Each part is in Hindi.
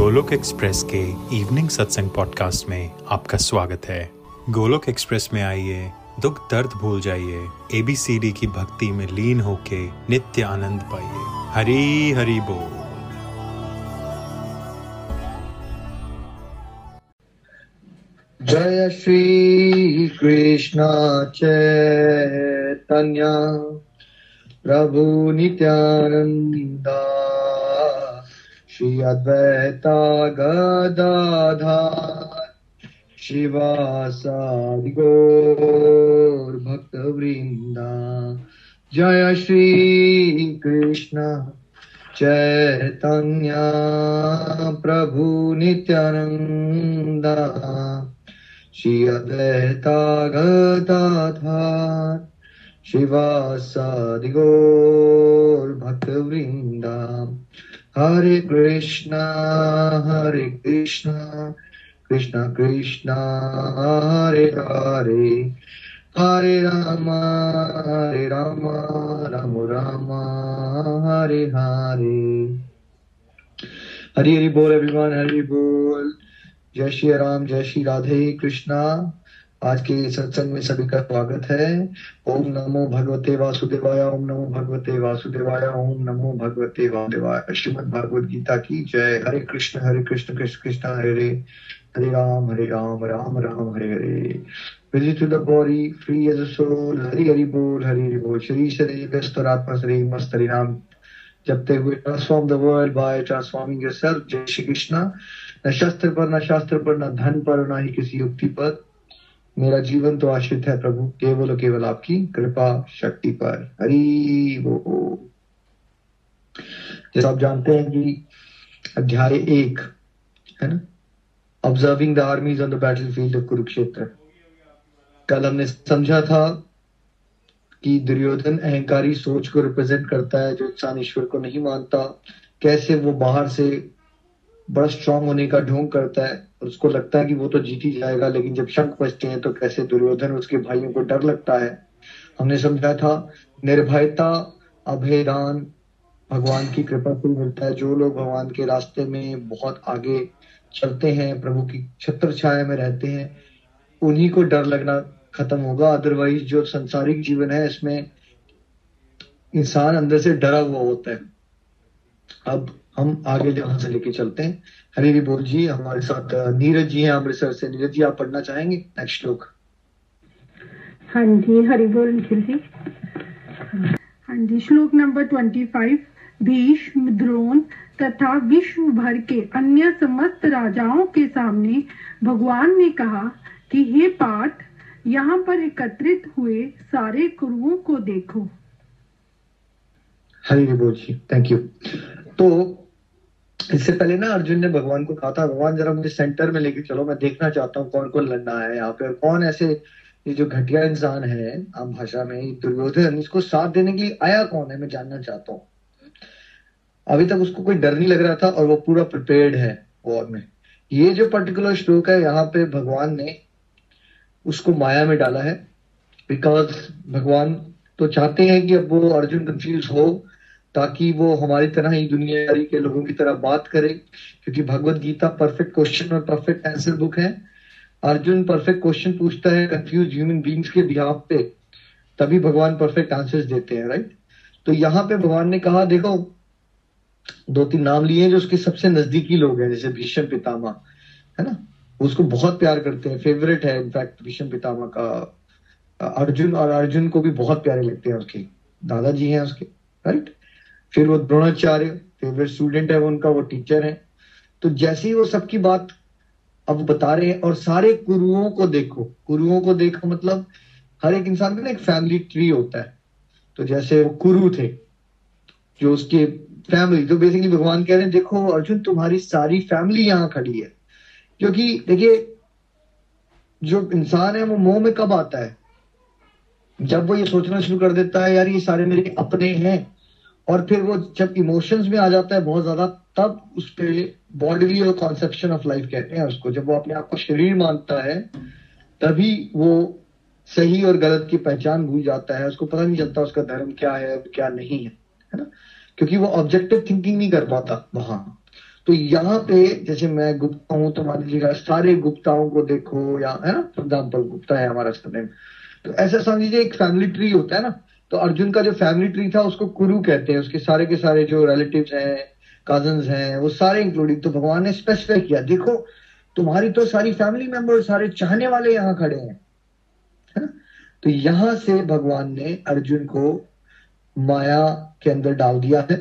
गोलोक एक्सप्रेस के इवनिंग सत्संग पॉडकास्ट में आपका स्वागत है। गोलोक एक्सप्रेस में आइए, दुख दर्द भूल जाइए एबीसीडी की भक्ति में लीन होके नित्य आनंद पाइए। हरी हरी बोल। जय श्री कृष्ण चैतन्य। प्रभु नित्यानंदा। श्री अद्वैता गदाधार शिवासादि गौर भक्त वृंदा जय श्री कृष्ण चैतन्य प्रभु नित्यानंदा श्री अद्वैता गदाधार शिवासादि गौर हरे कृष्णा हरे कृष्णा कृष्णा कृष्णा हरे हरे हरे राम हरे राम राम राम हरे हरे हरी हरी बोल एवरीवन हरी बोल जय श्री राम जय श्री राधे कृष्णा आज के सत्संग में सभी का स्वागत है। ओम नमो भगवते वासुदेवाय ओम नमो भगवते वासुदेवाय ओम नमो भगवते वासुदेवाय। श्रीमद भगवद गीता की जय। हरे कृष्ण हरे कृष्ण कृष्ण कृष्ण हरे हरे। हरे राम हरे राम राम राम हरे हरे। To the body, free as a soul, Hari Hari बोल हरि हरि बोल। शरीर शरीर व्यस्त आत्मा शरीर मस्त हरि नाम। जपते हुए transform the world by transforming yourself जय श्री कृष्णा। न शस्त्र पर न शास्त्र पर न धन पर न ही किसी युक्ति पर। मेरा जीवन तो आश्रित है प्रभु, केवल और केवल आपकी कृपा शक्ति पर। हरि वो। जैसा आप जानते हैं कि अध्याय एक, है ना? Observing the armies on the battle field of Kurukshetra कल हमने समझा था कि दुर्योधन अहंकारी सोच को रिप्रेजेंट करता है जो इंसान ईश्वर को नहीं मानता। कैसे वो बाहर से बड़ा स्ट्रांग होने का ढोंग करता है। उसको लगता है कि वो तो जीत ही जाएगा, लेकिन जब शंख बचते हैं तो कैसे दुर्योधन उसके भाइयों को डर लगता है? हमने समझा था, निर्भयता अभयदान भगवान की कृपा से मिलता है। जो लोग भगवान के रास्ते में बहुत आगे चलते हैं, प्रभु की छत्र छाया में रहते हैं, उन्हीं को डर लगना खत्म होगा। अदरवाइज़ जो संसारिक जीवन है, इसमें इंसान अंदर से डरा हुआ होता है। अब हम आगे जहाँ से लेके चलते हैं। हरी बोल जी हमारे साथ नीरज जी हैं अमृतसर से। नीरज जी आप पढ़ना चाहेंगे? नेक्स्ट श्लोक। हाँ जी हरि बोल निखिल जी। हाँ जी श्लोक number twenty five. Bhishma Drona तथा विश्व भर के अन्य समस्त राजाओं के सामने भगवान ने कहा कि हे पाठ यहाँ पर एकत्रित हुए सारे कुरुओं को देखो। हरी हरी बोल जी थैंक यू तो इससे पहले ना अर्जुन ने भगवान को कहा था, भगवान, जरा मुझे सेंटर में लेके चलो, मैं देखना चाहता हूँ कौन कौन लड़ना है यहाँ पे कौन ऐसे ये जो घटिया इंसान है, आम भाषा में, दुर्योधन, इसको साथ देने के लिए आया कौन है, मैं जानना चाहता हूँ। अभी तक उसको कोई डर नहीं लग रहा था और वो पूरा प्रिपेयर्ड है वॉर में। ये जो पर्टिकुलर श्लोक है, यहाँ पे भगवान ने उसको माया में डाला है बिकॉज़ भगवान तो चाहते हैं कि अब वो अर्जुन कंफ्यूज हो ताकि वो हमारी तरह ही दुनियादारी के लोगों की तरह बात करे, क्योंकि भगवत गीता परफेक्ट क्वेश्चन और परफेक्ट आंसर बुक है। अर्जुन परफेक्ट क्वेश्चन पूछता है कंफ्यूज ह्यूमन बींग्स के बिहाफ पे, तभी भगवान परफेक्ट आंसर्स देते हैं राइट तो यहाँ पे भगवान ने कहा, देखो, दो तीन नाम लिए जो उसके सबसे नजदीकी लोग हैं, जैसे भीष्म पितामा है ना? उसको बहुत प्यार करते हैं फेवरेट है इनफैक्ट भीष्म पितामा का। अर्जुन और अर्जुन को भी बहुत प्यारे लगते हैं उसके। दादाजी हैं उसके राइट फिर वो द्रोणाचार्य फेवरेट स्टूडेंट है, वो उनका वो टीचर है। तो जैसे ही वो सबकी बात अब बता रहे हैं और सारे कुरुओं को देखो कुरुओं को देखो मतलब हर एक इंसान का ना एक फैमिली ट्री होता है। तो जैसे वो कुरु थे, जो उसके फैमिली तो बेसिकली भगवान कह रहे हैं, देखो अर्जुन, तुम्हारी सारी फैमिली यहाँ खड़ी है। क्योंकि देखिए, जो इंसान है, वो मोह में कब आता है? जब वो ये सोचना शुरू कर देता है, यार, ये सारे मेरे अपने हैं। और फिर वो जब इमोशंस में आ जाता है बहुत ज़्यादा, तब उस पर बॉडीली और कॉन्सेप्शन ऑफ़ लाइफ कहते हैं उसको। जब वो अपने आप को शरीर मानता है, तभी वो सही और गलत की पहचान भूल जाता है। उसको पता नहीं चलता उसका धर्म क्या है क्या नहीं है है ना? क्योंकि वो ऑब्जेक्टिव थिंकिंग नहीं कर पाता वहाँ। तो यहाँ पे जैसे मैं गुप्ता हूँ तो मान लीजिएगा सारे गुप्ताओं को देखो या, है ना? फॉर एग्ज़ाम्पल गुप्ता है हमारा स्टूडेंट तो ऐसा समझिए एक फैमिली ट्री होता है ना तो अर्जुन का जो फैमिली ट्री था, उसको कुरु कहते हैं। उसके सारे के सारे जो रिलेटिव हैं कज़न हैं, वो सारे इंक्लूडिंग तो भगवान ने स्पेसिफाई किया, देखो, तुम्हारी तो सारी फैमिली मेंबर सारे चाहने वाले यहाँ खड़े हैं। तो यहाँ से भगवान ने अर्जुन को माया के अंदर डाल दिया है।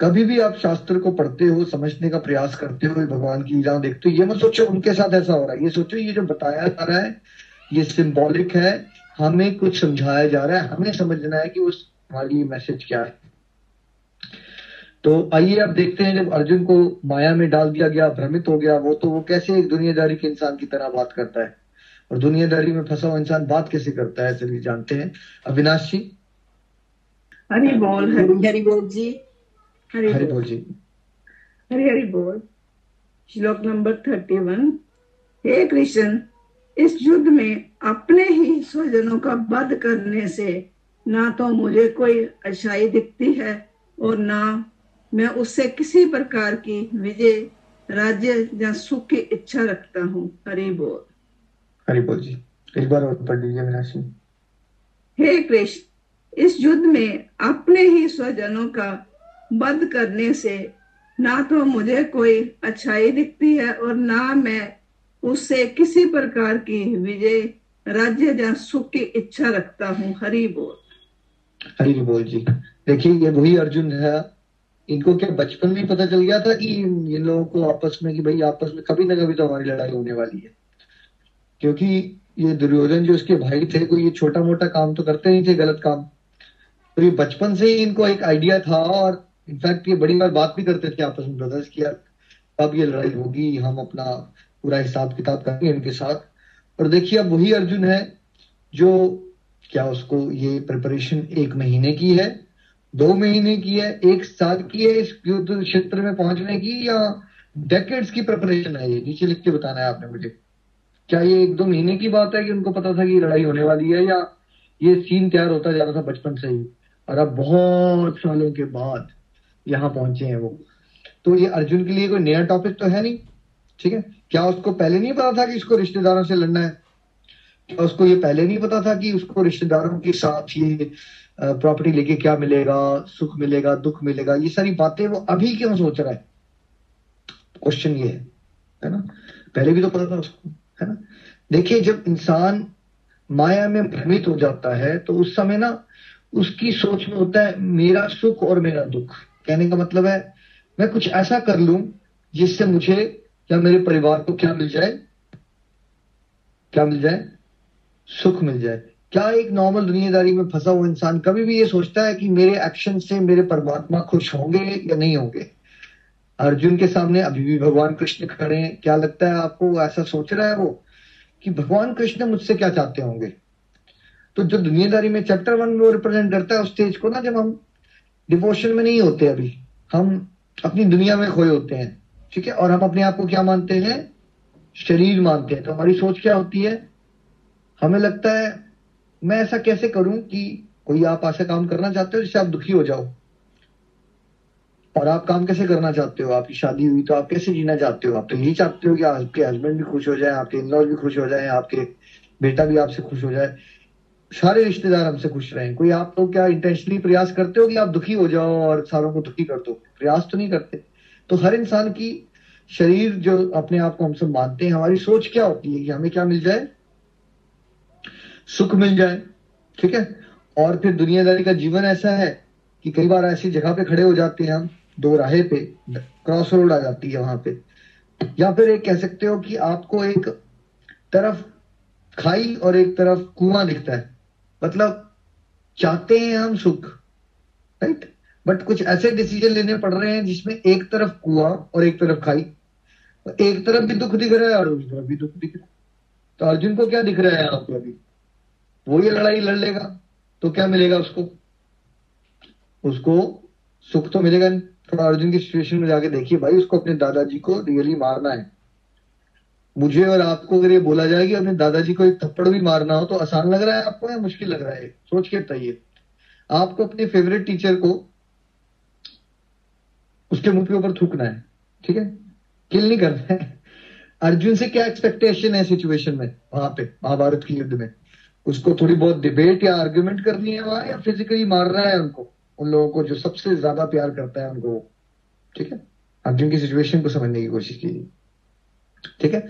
कभी भी आप शास्त्र को पढ़ते हो, समझने का प्रयास करते हो, भगवान की लीला देखते हो, ये मत सोचो, उनके साथ ऐसा हो रहा है। ये सोचो, ये जो बताया जा रहा है, ये सिंबॉलिक है हमें कुछ समझाया जा रहा है हमें समझना है कि उस हमारी मैसेज क्या है। तो आइए आप देखते हैं जब अर्जुन को माया में डाल दिया गया भ्रमित हो गया वो तो वो कैसे एक दुनियादारी के इंसान की तरह बात करता है? और दुनियादारी में फंसा हुआ इंसान बात कैसे करता है चलिए जानते हैं। अविनाश जी। हरी बोल हरी हरी बोल जी। हरी हरि बोल। जी। हरी हरी बोल। श्लोक नंबर थर्टी वन हे कृष्ण इस युद्ध में अपने ही स्वजनों का वध करने से ना तो मुझे कोई अच्छाई दिखती है और ना मैं उससे किसी प्रकार की विजय राज्य या सुख की इच्छा रखता हूँ। हरि बोल। हरि बोल जी। एक बार और पढ़ लीजिए मीनाक्षी हे कृष्ण इस युद्ध में अपने ही स्वजनों का वध करने से ना तो मुझे कोई अच्छाई दिखती है और ना मैं उससे किसी प्रकार की विजय, राज्य या सुख की इच्छा रखता हूँ, हरि बोल। हरि बोल जी। देखिए, ये वही अर्जुन है। इनको क्या बचपन में पता चल गया था कि इन लोगों को आपस में कि भाई आपस में कभी ना कभी तो हमारी लड़ाई होने वाली है? क्योंकि ये दुर्योधन जो उसके भाई थे, कोई ये छोटा मोटा काम तो करते नहीं थे, गलत काम। तो ये बचपन से ही इनको एक आइडिया था और इनफैक्ट ये बड़ी बार बात भी करते थे आपस में ब्रदर्स की यार कब ये लड़ाई होगी, हम अपना पूरा हिसाब किताब करेंगे इनके साथ। और देखिए, अब वही अर्जुन है जो क्या उसको ये प्रिपरेशन एक महीने की है, दो महीने की है, एक साल की है इस युद्ध क्षेत्र में पहुँचने की या डेकेड्स की प्रिपरेशन है ये? नीचे लिख के बताना है आपने मुझे। क्या ये एक दो महीने की बात है कि उनको पता था कि लड़ाई होने वाली है या ये सीन तैयार होता जा रहा था बचपन से ही? और अब बहुत सालों के बाद यहाँ पहुँचे हैं वो। तो ये अर्जुन के लिए कोई नया टॉपिक तो है नहीं? ठीक है? क्या उसको पहले नहीं पता था कि इसको रिश्तेदारों से लड़ना है? क्या उसको ये पहले नहीं पता था कि उसको रिश्तेदारों के साथ ये प्रॉपर्टी लेके क्या मिलेगा, सुख मिलेगा, दुख मिलेगा? ये सारी बातें वो अभी क्यों सोच रहा है? क्वेश्चन ये है है ना? पहले भी तो पता था उसको, है ना? देखिए, जब इंसान माया में भ्रमित हो जाता है तो उस समय ना उसकी सोच में होता है, मेरा सुख और मेरा दुख। कहने का मतलब है, मैं कुछ ऐसा कर लू जिससे मुझे या मेरे परिवार को क्या मिल जाए? क्या मिल जाए? सुख मिल जाए। क्या एक नॉर्मल दुनियादारी में फंसा हुआ इंसान कभी भी ये सोचता है कि मेरे एक्शन से मेरे परमात्मा खुश होंगे या नहीं होंगे? अर्जुन के सामने अभी भी भगवान कृष्ण खड़े हैं। क्या लगता है आपको ऐसा सोच रहा है वो? कि भगवान कृष्ण मुझसे क्या चाहते होंगे? तो जो दुनियादारी में चैप्टर वन वो रिप्रेजेंट करता है उस स्टेज को ना जब हम डिवोशन में नहीं होते अभी, हम अपनी दुनिया में खोए होते हैं। ठीक है? और हम अपने आप को क्या मानते हैं? शरीर मानते हैं। तो हमारी सोच क्या होती है? हमें लगता है, मैं ऐसा कैसे करूँ कि कोई आप ऐसा काम करना चाहते हो जिससे आप दुखी हो जाओ? और आप काम कैसे करना चाहते हो? आपकी शादी हुई तो आप कैसे जीना चाहते हो? आप तो यही चाहते हो कि आपके हस्बैंड भी खुश हो जाए, आपके इन भी खुश हो जाए, आपके बेटा भी आपसे खुश हो जाए। सारे रिश्तेदार हमसे खुश रहे। कोई आप लोग क्या इंटेंशनली प्रयास करते हो कि आप दुखी हो जाओ और सारों को दुखी कर दो? प्रयास तो नहीं करते। तो हर इंसान की शरीर जो अपने आप को हम सब मानते हैं, हमारी सोच क्या होती है कि हमें क्या मिल जाए? सुख मिल जाए, ठीक है? और फिर दुनियादारी का जीवन ऐसा है कि कई बार ऐसी जगह पे खड़े हो जाते हैं हम, दो राहे पे क्रॉस रोड आ जाती है वहाँ पे। या फिर एक कह सकते हो कि आपको एक तरफ़ खाई और एक तरफ़ कुआँ दिखता है। मतलब चाहते हैं हम सुख राइट बट कुछ ऐसे डिसीज़न लेने पड़ रहे हैं जिसमें एक तरफ़ कुआ और एक तरफ़ खाई। एक तरफ़ भी दुख दिख रहा है और दूसरी तरफ़ भी दुख दिख रहा है। तो अर्जुन को क्या दिख रहा है आपको अभी? वो ये लड़ाई लड़ लेगा तो क्या मिलेगा उसको? उसको सुख तो मिलेगा नहीं। थोड़ा अर्जुन की सिचुएशन में जाके देखिए भाई, उसको अपने दादाजी को रियली मारना है। मुझे और आपको अगर ये बोला जाए कि अपने दादाजी को एक थप्पड़ भी मारना हो तो आसान लग रहा है आपको या मुश्किल लग रहा है? सोच के बताइए। आपको अपने फेवरेट टीचर को उसके मुँह के ऊपर थूकना है, ठीक है? किल नहीं करना है। अर्जुन से क्या एक्सपेक्टेशन है सिचुएशन में? वहाँ पे, महाभारत के युद्ध में। उसको थोड़ी बहुत डिबेट या आर्ग्यूमेंट करनी है वहाँ, या फिजिकली मारना है उनको? उन लोगों को जो सबसे ज़्यादा प्यार करता है उनको, ठीक है? अर्जुन की सिचुएशन को समझने की कोशिश कीजिए, ठीक है?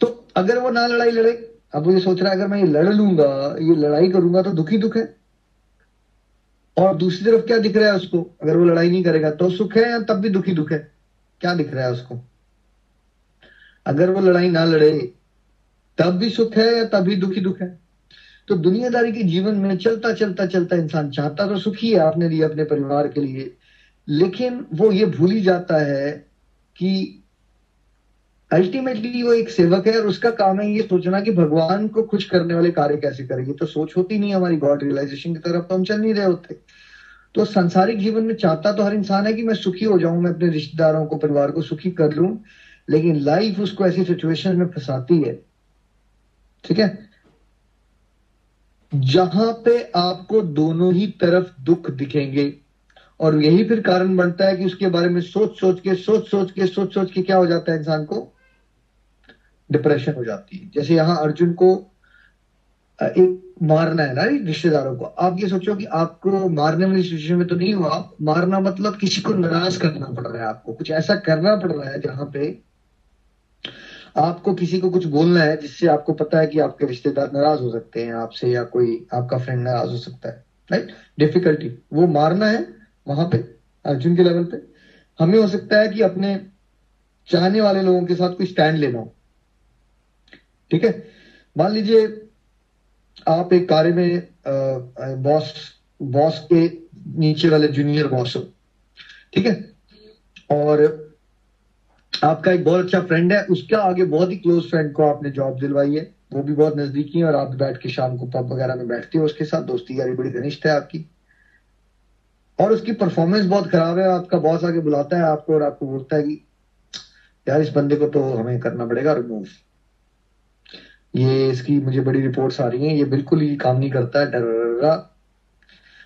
तो अगर वो ना लड़ाई लड़े, अब वो ये सोच रहा है, अगर मैं ये लड़ लूँगा, ये लड़ाई करूँगा तो दुखी दुख है। और दूसरी तरफ़ क्या दिख रहा है उसको? अगर वो लड़ाई नहीं करेगा तो सुख है या तब भी दुखी दुख है? क्या दिख रहा है उसको? अगर वो लड़ाई ना लड़े, तब भी सुख है या तब भी दुखी दुख है? तो दुनियादारी के जीवन में चलता चलता चलता इंसान चाहता तो सुखी है अपने लिए अपने परिवार के लिए, लेकिन वो ये भूल ही जाता है कि अल्टीमेटली वो एक सेवक है और उसका काम है ये सोचना कि भगवान को खुश करने वाले कार्य कैसे करेंगे। तो सोच होती नहीं हमारी गॉड रियलाइजेशन की तरफ़। तो हम चल नहीं रहे होते। तो संसारिक जीवन में चाहता तो हर इंसान है कि मैं सुखी हो जाऊँ, मैं अपने रिश्तेदारों को, परिवार को सुखी कर लूँ, लेकिन लाइफ उसको ऐसी सिचुएशन में फंसाती है। ठीक है? जहाँ पे आपको दोनों ही तरफ़ दुख दिखेंगे और यही फिर कारण बनता है कि उसके बारे में सोच सोच के सोच सोच के सोच सोच के क्या हो जाता है इंसान को? डिप्रेशन हो जाती है। जैसे यहाँ अर्जुन को एक मारना है ना रिश्तेदारों को। आप ये सोचो कि आपको मारने वाली सिचुएशन में तो नहीं हुआ। मारना मतलब किसी को नाराज़ करना पड़ रहा है आपको। कुछ ऐसा करना पड़ रहा है जहाँ पे आपको किसी को कुछ बोलना है जिससे आपको पता है कि आपके रिश्तेदार नाराज़ हो सकते हैं आपसे या कोई आपका फ्रेंड नाराज़ हो सकता है। राइट डिफिकल्टी वो मारना है वहाँ पे, अर्जुन के लेवल पे। हमें हो सकता है कि अपने चाहने वाले लोगों के साथ कोई स्टैंड लेना हो। ठीक है? मान लीजिए आप एक कार्य में बॉस बॉस के नीचे वाले जूनियर बॉस हो, ठीक है? और आपका एक बहुत अच्छा फ्रेंड है, उसका आगे बहुत ही क्लोज फ्रेंड को आपने जॉब दिलवाई है, वो भी बहुत नजदीकी है और आप बैठ के शाम को पब वगैरह में बैठते हो उसके साथ, दोस्ती यारी बड़ी घनिष्ठ है आपकी। और उसकी परफॉर्मेंस बहुत खराब है, आपका बॉस आगे बुलाता है आपको और आपको बोलता है कि, यार, इस बंदे को तो हमें करना पड़ेगा रिमूव ये इसकी मुझे बड़ी रिपोर्ट्स आ रही हैं। ये बिल्कुल ही काम नहीं करता है डर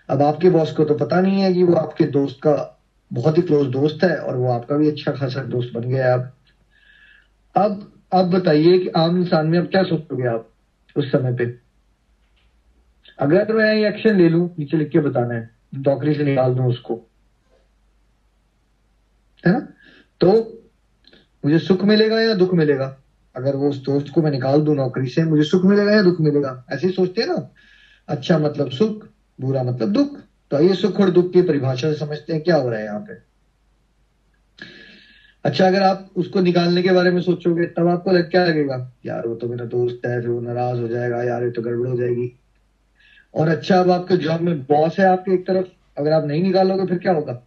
अब आपके बॉस को तो पता नहीं है कि वो आपके दोस्त का बहुत ही क्लोज दोस्त है और वो आपका भी अच्छा खासा दोस्त बन गया है अब। अब अब बताइए कि आम इंसान में अब क्या सोचोगे आप उस समय पे? अगर मैं ये एक्शन ले लू, नीचे लिख के बताना है, नौकरी से निकाल दू उसको। है ना? तो मुझे सुख मिलेगा या दुख मिलेगा? अगर वो उस दोस्त को मैं निकाल दू नौकरी से, मुझे सुख मिलेगा या दुख मिलेगा? ऐसे ही सोचते हैं ना। अच्छा मतलब सुख, बुरा मतलब दुख। तो ये सुख और दुख की परिभाषा से समझते हैं क्या हो रहा है यहाँ पे। अच्छा अगर आप उसको निकालने के बारे में सोचोगे, तब आपको लग, क्या लगेगा? यार, वो तो मेरा दोस्त है, फिर वो नाराज़ हो जाएगा, यार, ये तो गड़बड़ हो जाएगी। और अच्छा अब आपके जॉब में बॉस है आपके एक तरफ़। अगर आप नहीं निकालोगे, फिर क्या होगा?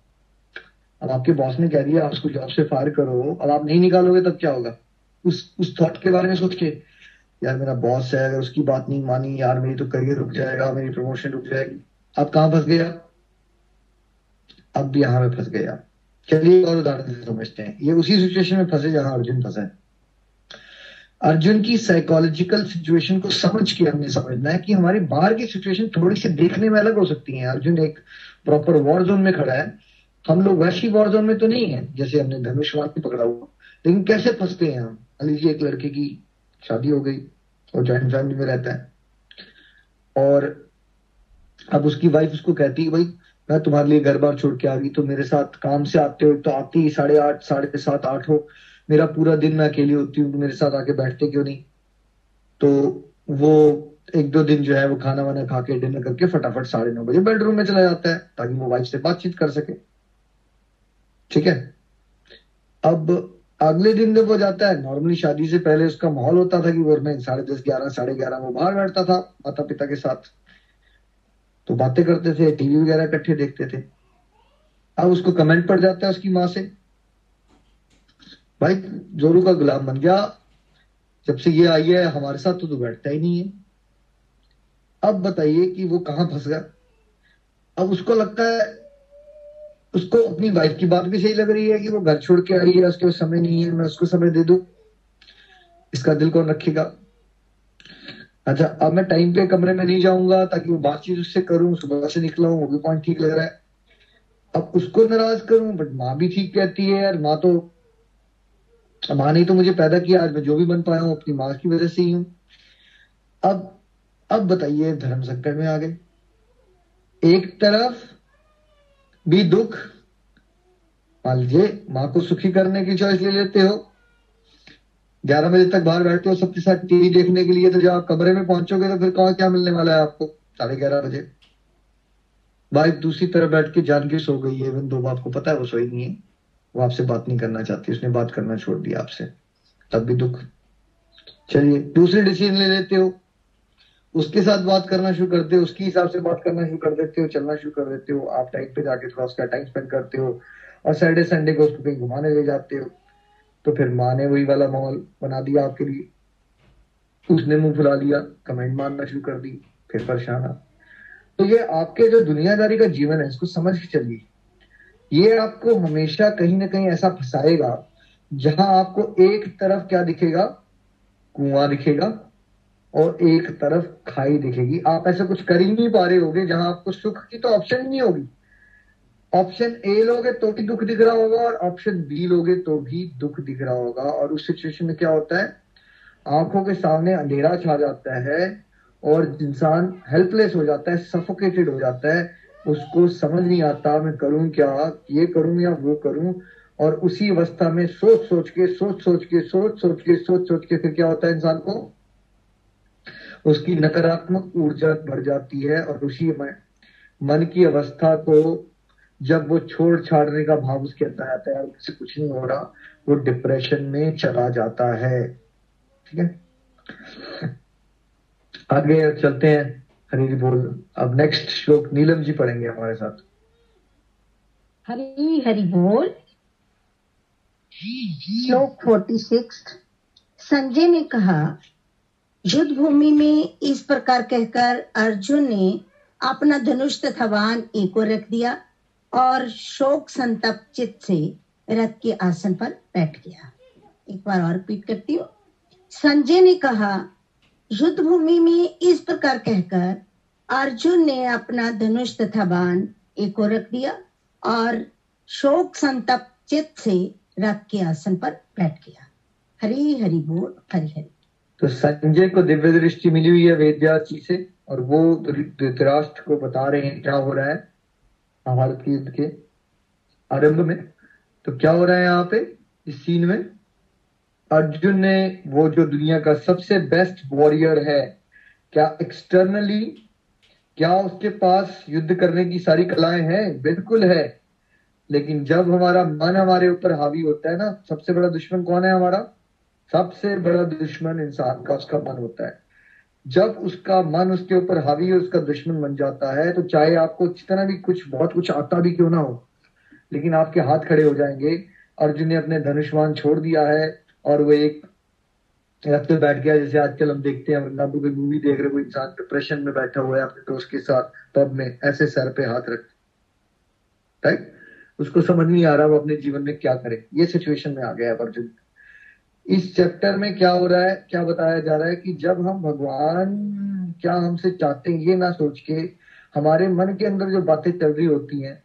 अब आपके बॉस ने कह दिया, आप उसको जॉब से फायर करो। अब आप नहीं निकालोगे, तब क्या होगा? उस उस थॉट के बारे में सोच के, यार मेरा बॉस है, अगर उसकी बात नहीं मानी, यार मेरी तो करियर रुक जाएगा, मेरी प्रमोशन रुक जाएगी। अब कहाँ फंस गया? अब भी यहाँ में फंस गया। चलिए और उदाहरण से समझते हैं। ये उसी सिचुएशन में फंसे जहाँ अर्जुन फंसा अर्जुन की साइकोलॉजिकल सिचुएशन को समझ के हमने समझना है कि हमारी बाहर की सिचुएशन थोड़ी सी देखने में अलग हो सकती है। अर्जुन एक प्रॉपर वॉर जोन में खड़ा है। हम लोग वैसी वॉर जोन में तो नहीं है, जैसे हमने धनुष्वान को पकड़ा हुआ। लेकिन कैसे फंसते हैं हम? लीजिए एक लड़के की शादी हो गई और ज्वाइंट फैमिली में रहता है। और अब उसकी वाइफ उसको कहती है, भाई, मैं तुम्हारे लिए घर बार छोड़ के आ गई तो मेरे साथ काम से आते हो तो आती ही साढ़े आठ, साढ़े सात, आठ हो। मेरा पूरा दिन मैं अकेली होती हूँ, मेरे साथ आके बैठते क्यों नहीं? तो वो एक दो दिन जो है वो खाना वाना खा के डिनर करके फटाफट साढ़े नौ बजे बेडरूम में चला जाता है, ताकि वो वाइफ से बातचीत कर सके। ठीक है? अब अगले दिन जब वो जाता है नॉर्मली शादी से पहले उसका माहौल होता था कि वो नहीं साढ़े दस, ग्यारह, साढ़े ग्यारह वो बाहर बैठता था माता पिता के साथ। तो बातें करते थे, टीवी वगैरह इकट्ठे देखते थे। अब उसको कमेंट पड़ जाता है उसकी माँ से। भाई, जोरू का गुलाम बन गया। जब से ये आई है, हमारे साथ तो तू बैठता ही नहीं है। अब बताइए कि वो कहाँ फंस गया? अब उसको लगता है उसको अपनी वाइफ की बात भी सही लग रही है कि वो घर छोड़ के आई है, उसके समय नहीं है, मैं उसको समय दे दू? इसका दिल कौन रखेगा? अच्छा अब मैं टाइम पे कमरे में नहीं जाऊँगा ताकि वो बातचीत उससे करूँ, सुबह से निकला हूँ, वो भी पॉइंट ठीक लग रहा है। अब उसको नाराज़ करूँ बट माँ भी ठीक कहती है यार माँ तो माँ ने तो मुझे पैदा किया, आज मैं जो भी बन पाया हूँ, अपनी माँ की वजह से ही हूँ। अब अब बताइए, धर्म संकट में आ गए। एक तरफ़ भी दुख मान लीजिए माँ को सुखी करने की चॉइस ले लेते हो। ग्यारह बजे तक बाहर बैठते हो, सबके साथ टीवी देखने के लिए तो जब आप कमरे में पहुंचोगे तो फिर कहा क्या मिलने वाला है आपको? साढ़े ग्यारह बजे। वाइफ दूसरी तरफ़ बैठ के जान के सो गई है दो बाप को पता है, वो सोई नहीं है। वो आपसे बात नहीं करना चाहती, उसने बात करना छोड़ दिया आपसे। तब भी दुख। चलिए, दूसरी डिसीज़न ले लेते हो। उसके साथ बात करना शुरू करते हो उसके हिसाब से बात करना शुरू कर देते हो, चलना शुरू कर देते हो, आप टाइम पे जाके थोड़ा उसका टाइम स्पेंड करते हो और सैटरडे संडे को उसको कहीं घुमाने ले जाते हो। तो फिर माँ ने वही वाला माहौल बना दिया आपके लिए। उसने मुँह फुला लिया कमेंट मारना शुरू कर दी, फिर परेशान तो ये आपके जो दुनियादारी का जीवन है, इसको समझ के चलिए। ये आपको हमेशा कहीं ना कहीं ऐसा फंसाएगा, जहाँ आपको एक तरफ़ क्या दिखेगा? कुआँ दिखेगा और एक तरफ़ खाई दिखेगी। आप ऐसा कुछ कर ही नहीं पा रहे होगे, जहाँ आपको सुख की तो ऑप्शन नहीं होगी। ऑप्शन ए लोगे तो भी दुख दिख रहा होगा, और ऑप्शन बी लोगे तो भी दुख दिख रहा होगा। और उस सिचुएशन में क्या होता है? आँखों के सामने अंधेरा छा जाता है, और इंसान हेल्पलेस हो जाता है सफोकेटेड हो जाता है। उसको समझ नहीं आता, मैं करूँ क्या, ये करूँ या वो करूँ। और उसी अवस्था में सोच सोच के सोच सोच के सोच सोच के सोच सोच के फिर क्या होता है इंसान को? उसकी नकारात्मक ऊर्जा बढ़ जाती है और उसी में मन की अवस्था को जब वो छोड़ छाड़ने का भाव उसके अंदर आता है, उससे कुछ नहीं हो रहा, वो डिप्रेशन में चला जाता है। ठीक है? आगे चलते हैं। हरी बोल, अब नेक्स्ट श्लोक नीलम जी पढ़ेंगे हमारे साथ। हरी, हरि बोल। श्लोक फोर्टी सिक्स संजय ने कहा युद्ध भूमि में इस प्रकार कहकर अर्जुन ने अपना धनुष तथा एक और रख दिया और शोक संतप्त चित्त से रथ के आसन पर बैठ गया। एक बार और रिपीट करती हूँ। संजय ने कहा युद्ध भूमि में इस प्रकार कहकर अर्जुन ने अपना धनुष तथा बाण एक और रख दिया और शोक संतप्त चित्त से रथ के आसन पर बैठ गया। हरी हरि बोल, हरि हरि। तो संजय को दिव्य दृष्टि मिली हुई है वेद जी से, और वो धृतराष्ट्र को बता रहे हैं क्या हो रहा है, महाभारत के युद्ध के आरंभ में। तो क्या हो रहा है यहाँ पे, इस सीन में? अर्जुन ने वो जो दुनिया का सबसे बेस्ट वॉरियर है, क्या एक्सटर्नली क्या उसके पास युद्ध करने की सारी कलाएँ हैं? बिल्कुल है। लेकिन जब हमारा मन हमारे ऊपर हावी होता है ना, सबसे बड़ा दुश्मन कौन है हमारा? सबसे बड़ा दुश्मन इंसान का उसका मन होता है। जब उसका मन उसके ऊपर हावी उसका दुश्मन बन जाता है तो चाहे आपको जितना भी कुछ, बहुत कुछ आता भी क्यों ना हो, लेकिन आपके हाथ खड़े हो जाएँगे। अर्जुन ने अपने धनुष्मान छोड़ दिया है और वो एक रख पे बैठ गया। जैसे आजकल हम देखते हैं वृंदावन कोई मूवी देख रहे कोई इंसान डिप्रेशन में बैठा हुआ है, अपने दोस्त के साथ पब में, ऐसे सर पे हाथ रख। राइट उसको समझ नहीं आ रहा वो अपने जीवन में क्या करे। ये सिचुएशन में आ गया है अर्जुन। इस चैप्टर में क्या हो रहा है, क्या बताया जा रहा है कि जब हम भगवान क्या हमसे चाहते हैं, ये ना सोच के हमारे मन के अंदर जो बातें चल रही होती हैं,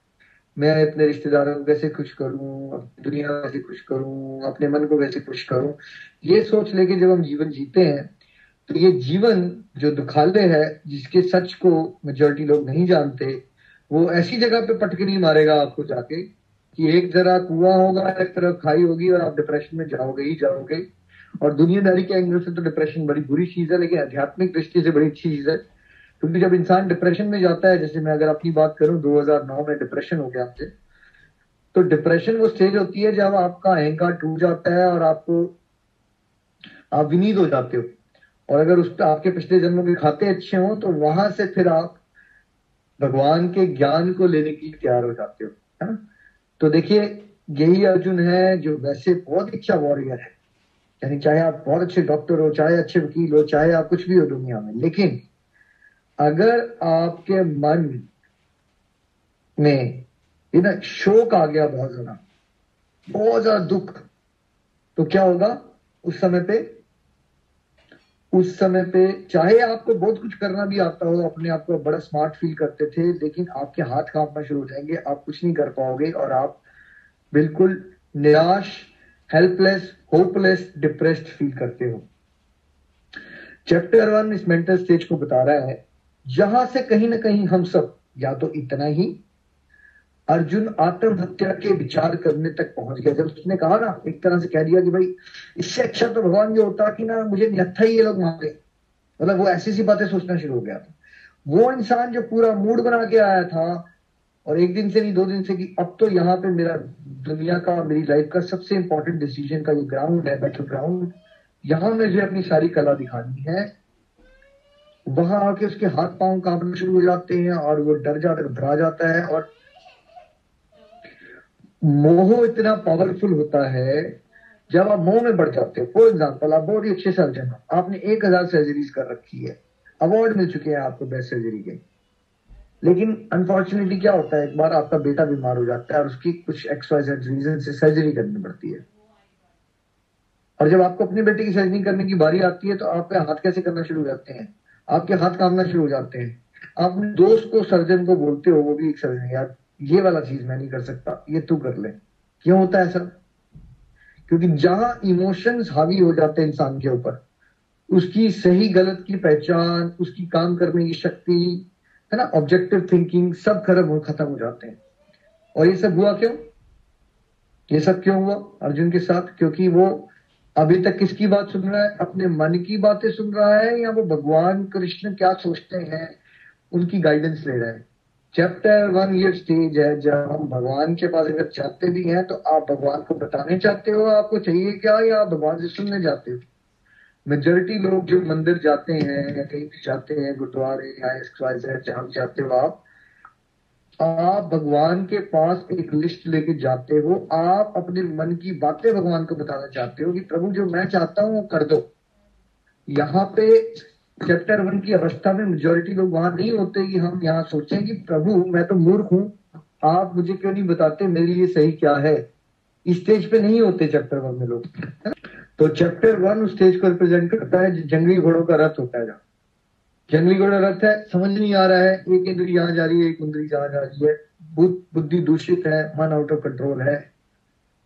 मैं अपने रिश्तेदारों को कैसे खुश करूँ, अपनी दुनिया कैसे खुश करूँ, अपने मन को कैसे खुश करूँ, ये सोच लेके जब हम जीवन जीते हैं तो ये जीवन जो दुखालय है, जिसके सच को मेजोरिटी लोग नहीं जानते, वो ऐसी जगह पे पटकनी मारेगा आपको जाके कि एक जरा कुआँ होगा, एक तरफ़ खाई होगी और आप डिप्रेशन में जाओगे ही जाओगे। और दुनियादारी के एंगल से तो डिप्रेशन बड़ी बुरी चीज़ है, लेकिन आध्यात्मिक दृष्टि से बड़ी अच्छी चीज़ है। क्योंकि जब इंसान डिप्रेशन में जाता है, जैसे मैं अगर अपनी बात करूँ 2009 में डिप्रेशन हो गया मुझे तो डिप्रेशन वो स्टेज होती है जब आपका अहंकार टूट जाता है और आपको आप विनीत हो जाते हो। और अगर उस आपके पिछले जन्मों के खाते अच्छे हो तो वहाँ से फिर आप भगवान के ज्ञान को लेने के लिए तैयार हो जाते हो, है ना? तो देखिए, यही अर्जुन है जो वैसे बहुत अच्छा वॉरियर है। यानी चाहे आप बहुत अच्छे डॉक्टर हो, चाहे अच्छे वकील हो, चाहे आप कुछ भी हो दुनिया में, लेकिन अगर आपके मन में ना शोक आ गया बहुत ज़्यादा बहुत ज़्यादा दुख तो क्या होगा? उस समय पे उस समय पे, चाहे आपको बहुत कुछ करना भी आता हो, अपने आप को बड़ा स्मार्ट फील करते थे, लेकिन आपके हाथ कांपना शुरू हो जाएँगे, आप कुछ नहीं कर पाओगे और आप बिल्कुल निराश हेल्पलेस होपलेस डिप्रेस्ड फील करते हो। चैप्टर वन इस मेंटल स्टेज को बता रहा है जहाँ से कहीं ना कहीं हम सब, या तो इतना ही अर्जुन आत्महत्या के विचार करने तक पहुँच गया। जब उसने कहा ना, एक तरह से कह दिया कि भाई, इससे अच्छा तो भगवान ये होता कि ना, मुझे निहत्था ही ये लोग मांगे मतलब वो ऐसी सी बातें सोचना शुरू हो गया था। वो इंसान जो पूरा मूड बना के आया था, और एक दिन से नहीं, दो दिन से कि अब तो यहाँ पे मेरा दुनिया का, मेरी लाइफ का सबसे इंपॉर्टेंट डिसीज़न का जो ग्राउंड है बैटल ग्राउंड यहाँ मुझे अपनी सारी कला दिखानी है। वहाँ आके उसके हाथ पाँव कांपने शुरू हो जाते हैं, और वो डर जाता, घबरा जाता है, और मोह इतना पावरफुल होता है, जब आप मोह में बढ़ जाते हो। फॉर एग्ज़ाम्पल आप बहुत ही अच्छे सर्जन हो आपने एक हज़ार सर्जरीज कर रखी है। अवार्ड मिल चुके हैं आपको बेस्ट सर्जरी के। लेकिन अनफॉर्चुनेटली क्या होता है, एक बार आपका बेटा बीमार हो जाता है और उसकी कुछ एक्सवाइजेड रीजन से सर्जरी करनी पड़ती है। और जब आपको अपने बेटे की सर्जरी करने की बारी आती है तो आपके हाथ कैसे करना शुरू हो जाते हैं? आपके हाथ कामना शुरू हो जाते हैं। आप दोस्त को सर्जन को बोलते हो, वो भी एक सर्जन यार ये वाला चीज़ मैं नहीं कर सकता, ये तू कर ले। क्यों होता है ऐसा? क्योंकि जहाँ इमोशंस हावी हो जाते हैं इंसान के ऊपर, उसकी सही गलत की पहचान, उसकी काम करने की शक्ति, है ना ऑब्जेक्टिव थिंकिंग सब खत्म हो खत्म हो जाते हैं। और ये सब हुआ क्यों? ये सब क्यों हुआ अर्जुन के साथ? क्योंकि वो अभी तक किसकी बात सुन रहा है? अपने मन की बातें सुन रहा है या वो भगवान कृष्ण क्या सोचते हैं? उनकी गाइडेंस ले रहा है। चैप्टर वन ये स्टेज है जब हम भगवान के पास अगर चाहते भी हैं तो आप भगवान को बताने चाहते हो, आपको चाहिए क्या, या आप भगवान से सुनने जाते हो? मेजोरिटी लोग जो मंदिर जाते हैं, या कहीं भी जाते हैं, गुरुद्वारे, या जहाँ जाते हो आप आप भगवान के पास एक लिस्ट लेके जाते हो। आप अपने मन की बातें भगवान को बताना चाहते हो कि, प्रभु, जो मैं चाहता हूँ वो कर दो। यहाँ पे चैप्टर वन की अवस्था में मेजोरिटी लोग वहाँ नहीं होते कि हम यहाँ सोचें कि प्रभु, मैं तो मूर्ख हूँ। आप मुझे क्यों नहीं बताते मेरे लिए सही क्या है? स्टेज पे नहीं होते चैप्टर वन में लोग। तो चैप्टर वन उस स्टेज को रिप्रेजेंट करता है जंगली घोड़ों का रथ होता है जहाँ। जंगली घोड़ा रथ है, समझ नहीं आ रहा है, एक इंद्री यहाँ जा रही है, एक इंद्री यहाँ जा रही है। बुद्धि दूषित है, मन आउट ऑफ़ कंट्रोल है।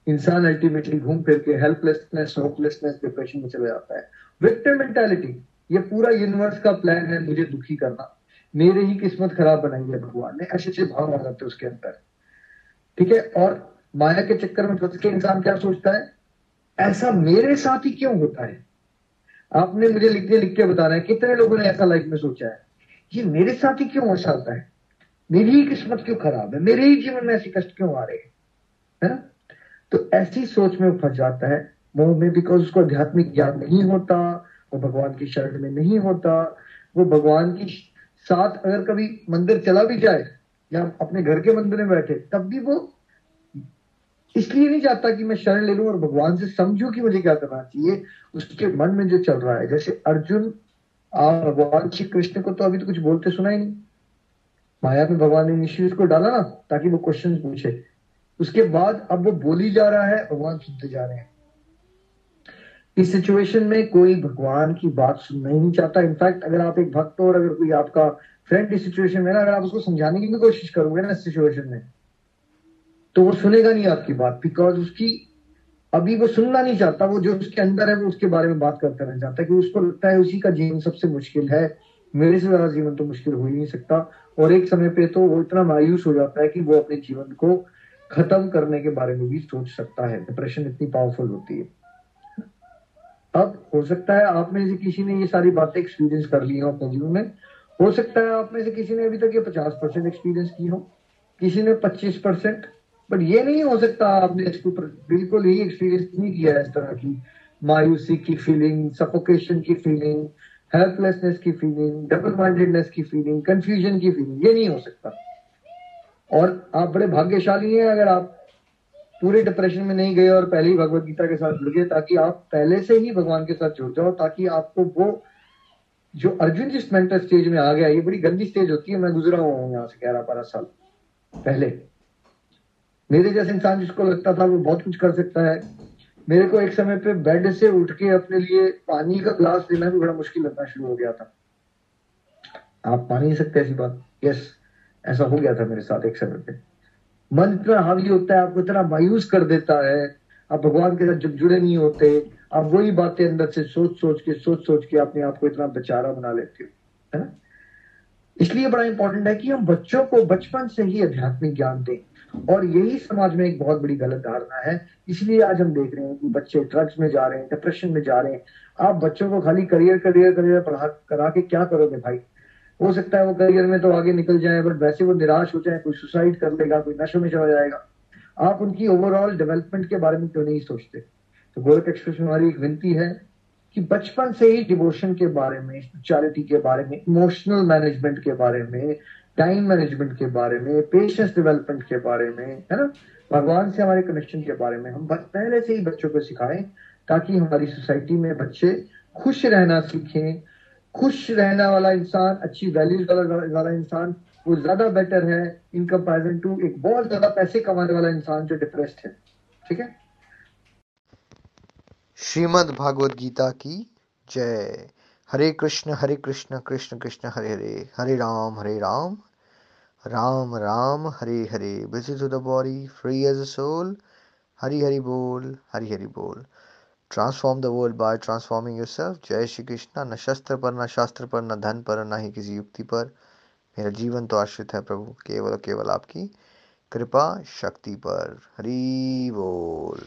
इंसान अल्टीमेटली घूम फिर के हेल्पलेसनेस होपलेसनेस डिप्रेशन में चले जाता है। विक्टिम मेंटालिटी ये पूरा यूनिवर्स का प्लान है मुझे दुखी करना। मेरे ही किस्मत खराब बनाई है भगवान ने। ऐसे ऐसे भाव आ जाते उसके अंदर। ठीक है? और माया के चक्कर में फंस के इंसान क्या सोचता है? ऐसा मेरे साथ ही क्यों होता है? आपने मुझे लिख के लिख के बताना है, कितने लोगों ने ऐसा लाइफ में सोचा है? ये मेरे साथ ही क्यों ऐसा होता है? मेरी ही किस्मत क्यों खराब है? मेरे ही जीवन में ऐसे कष्ट क्यों आ रहे हैं? है ना? तो ऐसी सोच में फंस जाता है। मोह में बिकॉज़ उसको आध्यात्मिक ज्ञान नहीं होता वो भगवान की शरण में नहीं होता। वो भगवान की साथ अगर कभी मंदिर चला भी जाए या अपने घर के मंदिर में बैठे, तब भी वो इसलिए नहीं चाहता कि मैं शरण ले लूँ और भगवान से समझू कि मुझे क्या करना चाहिए। उसके मन में जो चल रहा है, जैसे अर्जुन, आप भगवान श्री कृष्ण को तो अभी तो कुछ बोलते सुना ही नहीं। माया में भगवान ने निश्चित को डाला ना, ताकि वो क्वेश्चन पूछे। उसके बाद अब वो बोली जा रहा है, भगवान सुनते जा रहे हैं। इस सिचुएशन में कोई भगवान की बात सुनना ही नहीं चाहता। इनफैक्ट अगर आप एक भक्त हो और अगर कोई आपका फ्रेंड इस सिचुएशन में ना, अगर आप उसको समझाने की भी कोशिश करोगे ना इस सिचुएशन में तो वो सुनेगा नहीं आपकी बात बिकॉज़ उसकी अभी वो सुनना नहीं चाहता। वो जो उसके अंदर है, वो उसके बारे में बात करता रहना चाहता है कि उसको लगता है उसी का जीवन सबसे मुश्किल है। मेरे से ज़्यादा जीवन तो मुश्किल हो ही नहीं सकता। और एक समय पे तो वो इतना मायूस हो जाता है कि वो अपने जीवन को खत्म करने के बारे में भी सोच सकता है। डिप्रेशन इतनी पावरफुल होती है। अब हो सकता है आप में से किसी ने ये सारी बातें एक्सपीरियंस कर ली हो अपने में। हो सकता है आप में से किसी ने अभी तक ये पचास परसेंट एक्सपीरियंस की हो। किसी ने पच्चीस परसेंट। बट ये नहीं हो सकता आपने इसके बिल्कुल ही एक्सपीरियंस नहीं किया इस तरह की। मायूसी की फीलिंग सफोकेशन की फीलिंग हेल्पलेसनेस की फीलिंग डबल माइंडेडनेस की फीलिंग कंफ्यूजन की फीलिंग ये नहीं हो सकता। और आप बड़े भाग्यशाली हैं अगर आप पूरे डिप्रेशन में नहीं गए और पहले ही भगवत गीता के साथ जुड़ गए ताकि आप पहले से ही भगवान के साथ जुड़ जाओ, ताकि आपको वो जो अर्जुन जिस मेंटल स्टेज में आ गया, ये बड़ी गंदी स्टेज होती है, मैं गुजरा हुआ हूँ यहाँ से ग्यारह बारह साल पहले। मेरे जैसे इंसान जिसको लगता था वो बहुत कुछ कर सकता है। मेरे को एक समय पे बेड से उठ के अपने लिए पानी का ग्लास लेना भी बड़ा मुश्किल लगना शुरू हो गया था। आप मान नहीं सकते ऐसी बात। यस ऐसा हो गया था मेरे साथ एक समय पे। मन इतना हावी होता है, आपको इतना मायूस कर देता है, आप भगवान के साथ जब जुड़े नहीं होते, आप वही बातें अंदर से सोच सोच के सोच सोच के अपने आप को इतना बेचारा बना लेते हो, है ना? इसलिए बड़ा इंपॉर्टेंट है कि हम बच्चों को बचपन से ही आध्यात्मिक ज्ञान दें। और यही समाज में एक बहुत बड़ी गलत धारणा है। इसलिए आज हम देख रहे हैं कि बच्चे ड्रग्स में जा रहे हैं डिप्रेशन में जा रहे हैं। आप बच्चों को खाली करियर करियर करियर पढ़ा, करा के क्या करोगे भाई? हो सकता है वो करियर में तो आगे निकल जाए, बट वैसे वो निराश हो जाए, कोई सुसाइड कर लेगा, कोई नशे में चला जाएगा। आप उनकी ओवरऑल डेवलपमेंट के बारे में क्यों नहीं सोचते? तो गोरख एक्सप्रेस में हमारी एक विनती है कि बचपन से ही डिवोशन के बारे में स्पिरिचुअलिटी के बारे में इमोशनल मैनेजमेंट के बारे में टाइम मैनेजमेंट के बारे में पेशेंस डेवलपमेंट के बारे में, है ना? भगवान से हमारे कनेक्शन के बारे में हम पहले से ही बच्चों को सिखाएँ, ताकि हमारी सोसाइटी में बच्चे खुश रहना सीखें खुश रहने वाला इंसान, अच्छी वैल्यूज़ वाला इंसान, वो ज़्यादा बेटर है इन कंपेरिजन टू एक बहुत ज़्यादा पैसे कमाने वाला इंसान जो डिप्रेस्ड है। ठीक है? श्रीमद् भागवत गीता की जय। Hare Krishna Hare Krishna Krishna Krishna, Hare Hare Hare Ram Hare Ram. Ram Ram, Hare Hare busy to the body free as a soul Hari Hari बोल, हरि हरि बोल। Transform the world by transforming yourself जय श्री कृष्ण। न शस्त्र पर, न शास्त्र पर, न धन पर, न ही किसी युक्ति पर। मेरा जीवन तो आश्रित है प्रभु। केवल केवल आपकी कृपा शक्ति पर। हरि बोल।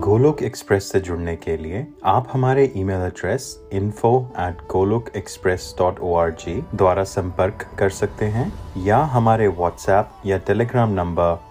गोलोक एक्सप्रेस से जुड़ने के लिए आप हमारे email address info at Golok express dot O R G द्वारा संपर्क कर सकते हैं या हमारे व्हाट्सएप या टेलीग्राम नंबर